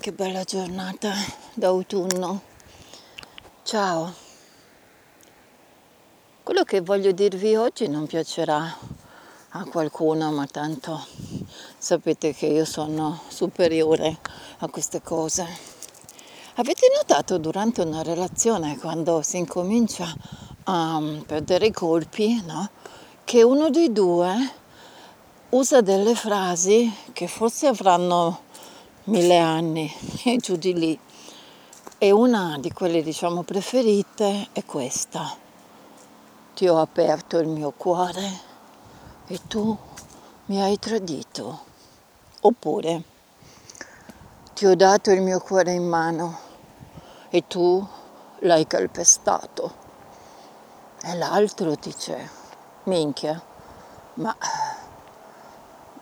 Che bella giornata d'autunno. Ciao. Quello che voglio dirvi oggi non piacerà a qualcuno, ma tanto sapete che io sono superiore a queste cose. Avete notato durante una relazione quando si incomincia a perdere i colpi, no? Che uno dei due usa delle frasi che forse avranno mille anni e giù di lì. E una di quelle diciamo preferite è questa. Ti ho aperto il mio cuore e tu mi hai tradito. Oppure ti ho dato il mio cuore in mano e tu l'hai calpestato. E l'altro dice, minchia, ma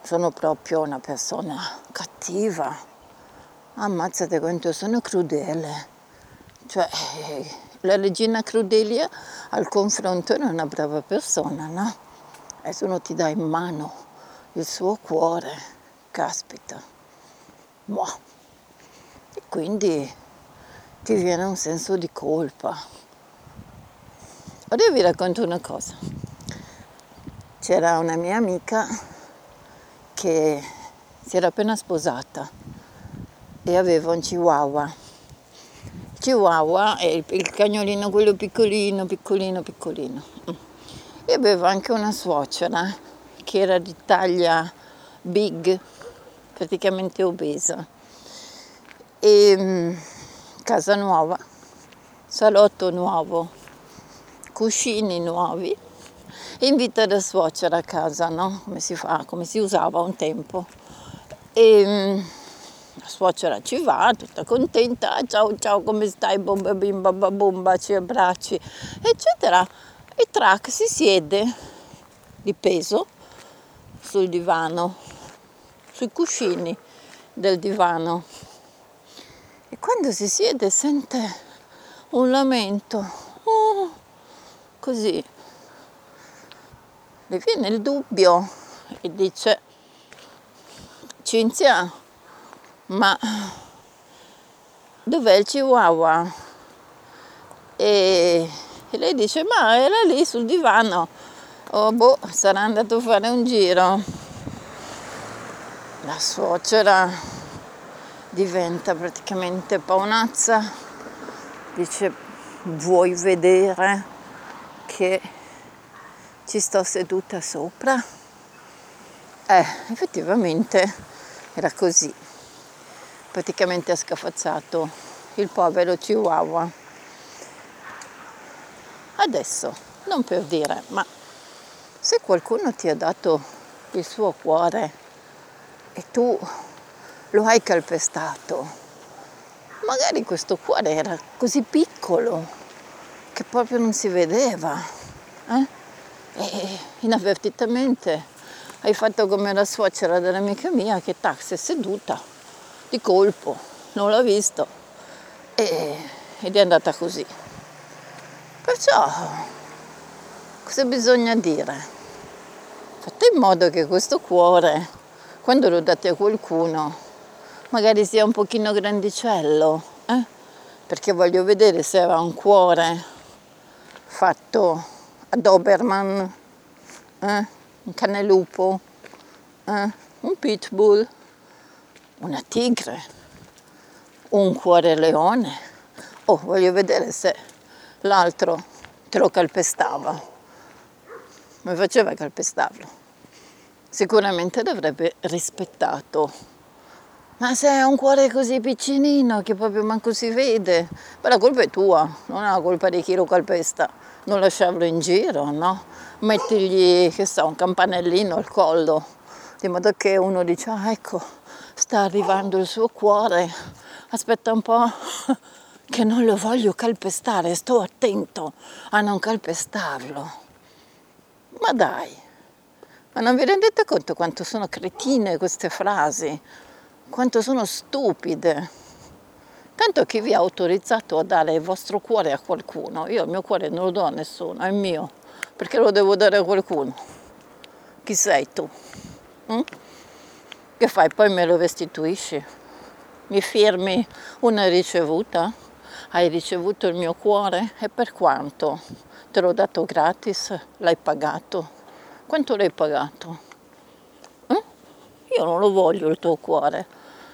sono proprio una persona cattiva. Ammazzate quanto sono crudele. Cioè, la regina Crudelia al confronto è una brava persona, no? E se uno ti dà in mano il suo cuore, caspita, boh. E quindi ti viene un senso di colpa. Ora vi racconto una cosa. C'era una mia amica che si era appena sposata e aveva un chihuahua. Chihuahua è il, cagnolino quello piccolino, piccolino, piccolino. E aveva anche una suocera che era di taglia big, praticamente obesa. E mm, casa nuova, salotto nuovo, cuscini nuovi invita la suocera a casa, no? Come si fa, come si usava un tempo. E mm, suocera ci va, tutta contenta, ciao ciao come stai, bomba bimba babum, baci e abbracci, eccetera. E Track si siede di peso sul divano, sui cuscini del divano. E quando si siede sente un lamento, oh, così, le viene il dubbio e dice Cinzia ma dov'è il chihuahua? E, e lei dice ma era lì sul divano oh boh sarà andato a fare un giro la suocera diventa praticamente paonazza dice vuoi vedere che ci sto seduta sopra. Eh, effettivamente era così. Praticamente ha scafazzato il povero Chihuahua. Adesso, non per dire, ma se qualcuno ti ha dato il suo cuore e tu lo hai calpestato, magari questo cuore era così piccolo che proprio non si vedeva. Eh? e inavvertitamente hai fatto come la suocera dell'amica mia che si è seduta di colpo, non l'ha visto e, ed è andata così. Perciò cosa bisogna dire? Fate in modo che questo cuore, quando lo date a qualcuno, magari sia un pochino grandicello, eh? perché voglio vedere se era un cuore fatto a Doberman, eh? un canelupo, eh? un pitbull, una tigre, un cuore leone. Oh, voglio vedere se l'altro te lo calpestava. Mi faceva calpestarlo. Sicuramente l'avrebbe rispettato. Ma se è un cuore così piccinino che proprio manco si vede, beh, la colpa è tua, non è la colpa di chi lo calpesta non lasciarlo in giro, no? Mettigli, che so, un campanellino al collo, di modo che uno dice, ah, ecco, sta arrivando il suo cuore, aspetta un po' che non lo voglio calpestare, sto attento a non calpestarlo. Ma dai, ma non vi rendete conto quanto sono cretine queste frasi, quanto sono stupide? Tanto chi vi ha autorizzato a dare il vostro cuore a qualcuno? Io il mio cuore non lo do a nessuno, è mio, perché lo devo dare a qualcuno. Chi sei tu? Mm? Che fai? Poi me lo restituisci? mi firmi una ricevuta? Hai ricevuto il mio cuore? E per quanto? Te l'ho dato gratis? L'hai pagato? Quanto l'hai pagato? Eh? Io non lo voglio il tuo cuore.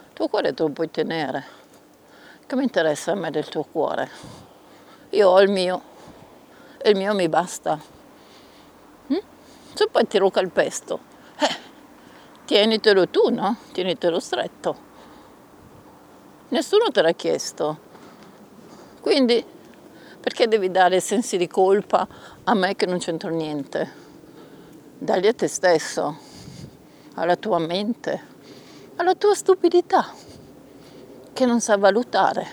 Il tuo cuore te lo puoi tenere. Che mi interessa a me del tuo cuore? Io ho il mio e il mio mi basta. Mm? Se poi ti lo calpesto, eh, tienitelo tu, no? Tienitelo stretto. Nessuno te l'ha chiesto. Quindi perché devi dare sensi di colpa a me che non c'entro niente? Dagli a te stesso, alla tua mente, alla tua stupidità, che non sa valutare,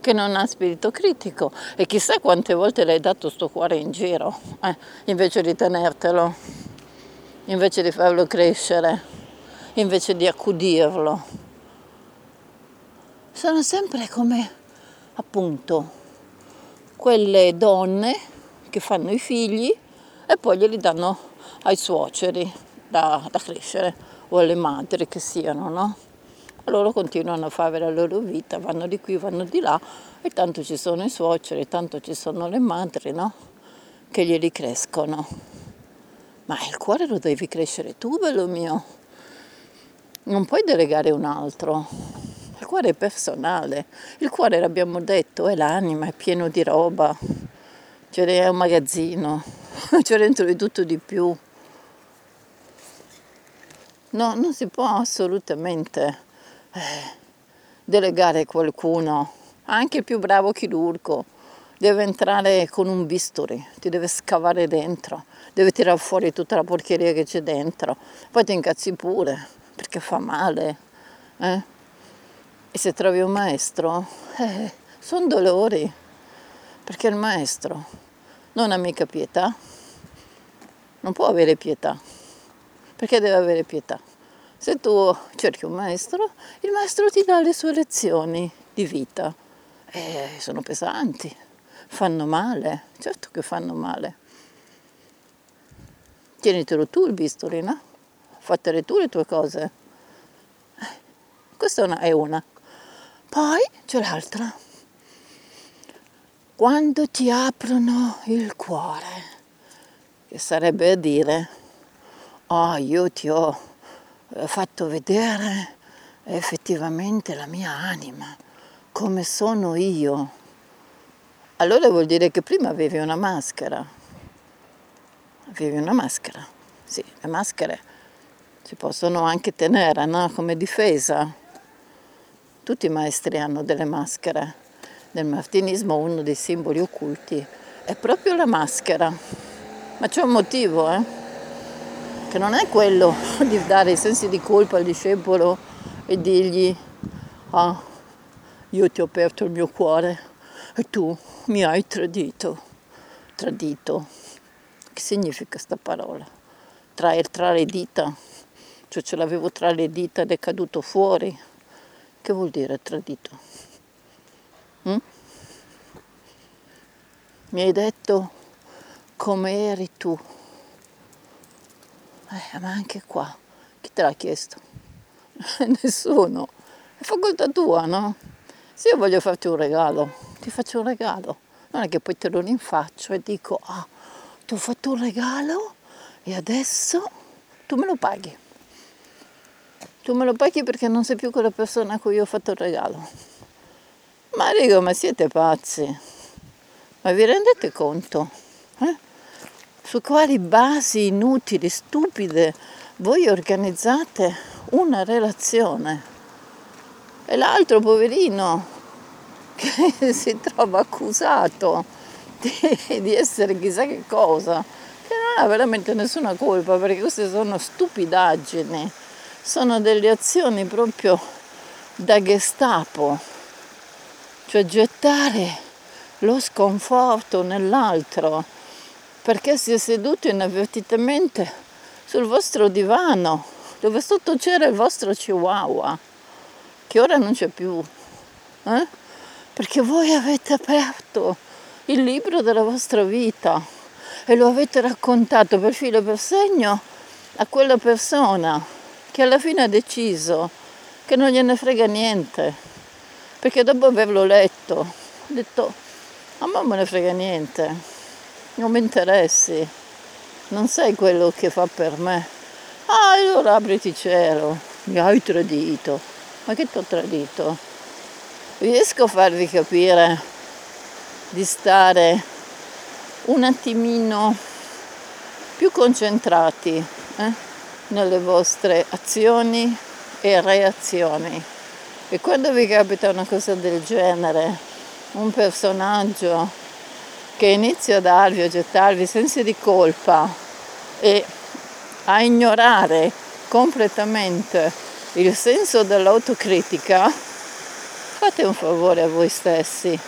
che non ha spirito critico e chissà quante volte l'hai dato sto cuore in giro, eh, invece di tenertelo, invece di farlo crescere, invece di accudirlo sono sempre come appunto quelle donne che fanno i figli e poi glieli danno ai suoceri da, da crescere o alle madri che siano, no? Loro continuano a fare la loro vita, vanno di qui, vanno di là e tanto ci sono i suoceri, tanto ci sono le madri, no? Che glieli crescono. Ma il cuore lo devi crescere tu, bello mio. Non puoi delegare un altro. Il cuore è personale, il cuore l'abbiamo detto è l'anima, è pieno di roba, cioè è un magazzino, c'è dentro di tutto di più. No, non si può assolutamente eh, delegare qualcuno, anche il più bravo chirurgo deve entrare con un bisturi, ti deve scavare dentro, deve tirare fuori tutta la porcheria che c'è dentro, poi ti incazzi pure perché fa male. Eh? E se trovi un maestro, eh, sono dolori, perché il maestro non ha mica pietà, non può avere pietà, perché deve avere pietà. Se tu cerchi un maestro, il maestro ti dà le sue lezioni di vita. E sono pesanti, fanno male, certo che fanno male. Tienitelo tu il bisturi, no? Fattere tu le tue cose. Questa è una. Poi c'è l'altra. Quando ti aprono il cuore, che sarebbe a dire, oh io ti ho eh, fatto vedere effettivamente la mia anima, come sono io. Allora vuol dire che prima avevi una maschera. Avevi una maschera. Sì, le maschere si possono anche tenere, no? Come difesa tutti i maestri hanno delle maschere. Nel martinismo uno dei simboli occulti è proprio la maschera. Ma c'è un motivo, eh? Che non è quello di dare i sensi di colpa al discepolo e dirgli, ah, io ti ho aperto il mio cuore e tu mi hai tradito. Tradito. Che significa questa parola? Tra, tra le dita, cioè ce l'avevo tra le dita ed è caduto fuori che vuol dire tradito? Mm? Mi hai detto come eri tu. Eh, ma anche qua, chi te l'ha chiesto? Nessuno. È facoltà tua, no? Se io voglio farti un regalo, ti faccio un regalo. Non è che poi te lo rinfaccio e dico, ah, ti ho fatto un regalo e adesso tu me lo paghi tu me lo paghi perché non sei più quella persona a cui ho fatto il regalo. Ma dico, ma siete pazzi? Ma vi rendete conto? Eh? Su quali basi inutili, stupide, voi organizzate una relazione? E l'altro poverino che si trova accusato di, di essere chissà che cosa, che non ha veramente nessuna colpa perché queste sono stupidaggini sono delle azioni proprio da Gestapo, cioè gettare lo sconforto nell'altro perché si è seduto inavvertitamente sul vostro divano dove sotto c'era il vostro chihuahua che ora non c'è più eh? perché voi avete aperto il libro della vostra vita e lo avete raccontato per filo e per segno a quella persona che alla fine ha deciso che non gliene frega niente, perché dopo averlo letto ho detto, a me non me ne frega niente, non mi interessi, non sai quello che fa per me. Ah, allora apriti cielo, mi hai tradito. Ma che ti ho tradito? Riesco a farvi capire di stare un attimino più concentrati eh, nelle vostre azioni e reazioni. E quando vi capita una cosa del genere, un personaggio che inizia a darvi, a gettarvi sensi di colpa e a ignorare completamente il senso dell'autocritica, fate un favore a voi stessi,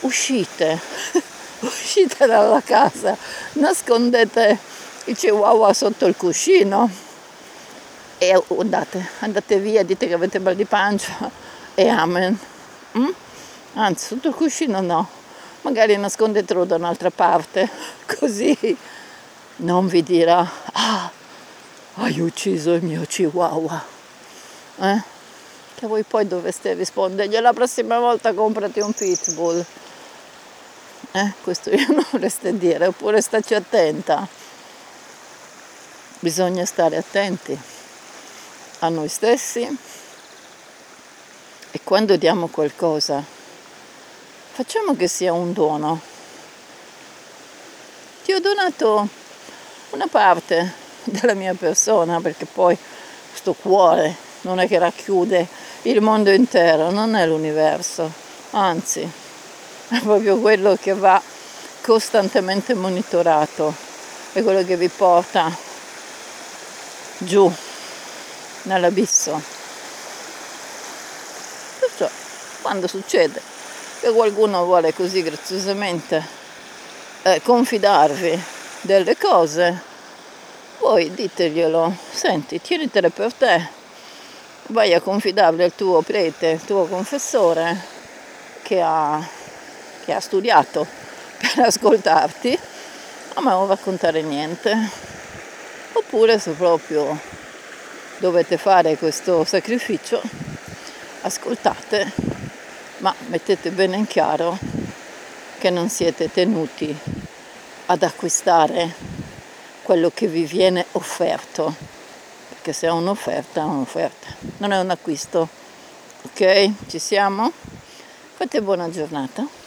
uscite, uscite dalla casa, nascondete il chihuahua sotto il cuscino e andate, andate via, dite che avete mal di pancia e amen. Mm? Anzi, sotto il cuscino no, magari nascondetelo da un'altra parte, così non vi dirà, ah, hai ucciso il mio chihuahua. Eh? Che voi poi dovreste rispondergli la prossima volta comprati un pitbull. Eh? Questo io non dovreste dire, oppure staci attenta. Bisogna stare attenti a noi stessi e quando diamo qualcosa, facciamo che sia un dono. Ti ho donato una parte della mia persona perché poi questo cuore non è che racchiude il mondo intero, non è l'universo, anzi è proprio quello che va costantemente monitorato, è quello che vi porta giù nell'abisso. Perciò quando succede che qualcuno vuole così graziosamente eh, confidarvi delle cose, voi diteglielo, senti, tienitele per te, vai a confidarle al tuo prete, al tuo confessore che ha, che ha studiato per ascoltarti, a me non raccontare niente. Oppure se proprio dovete fare questo sacrificio, ascoltate, ma mettete bene in chiaro che non siete tenuti ad acquistare quello che vi viene offerto, perché se è un'offerta è un'offerta, non è un acquisto. Ok? Ci siamo? Fate buona giornata.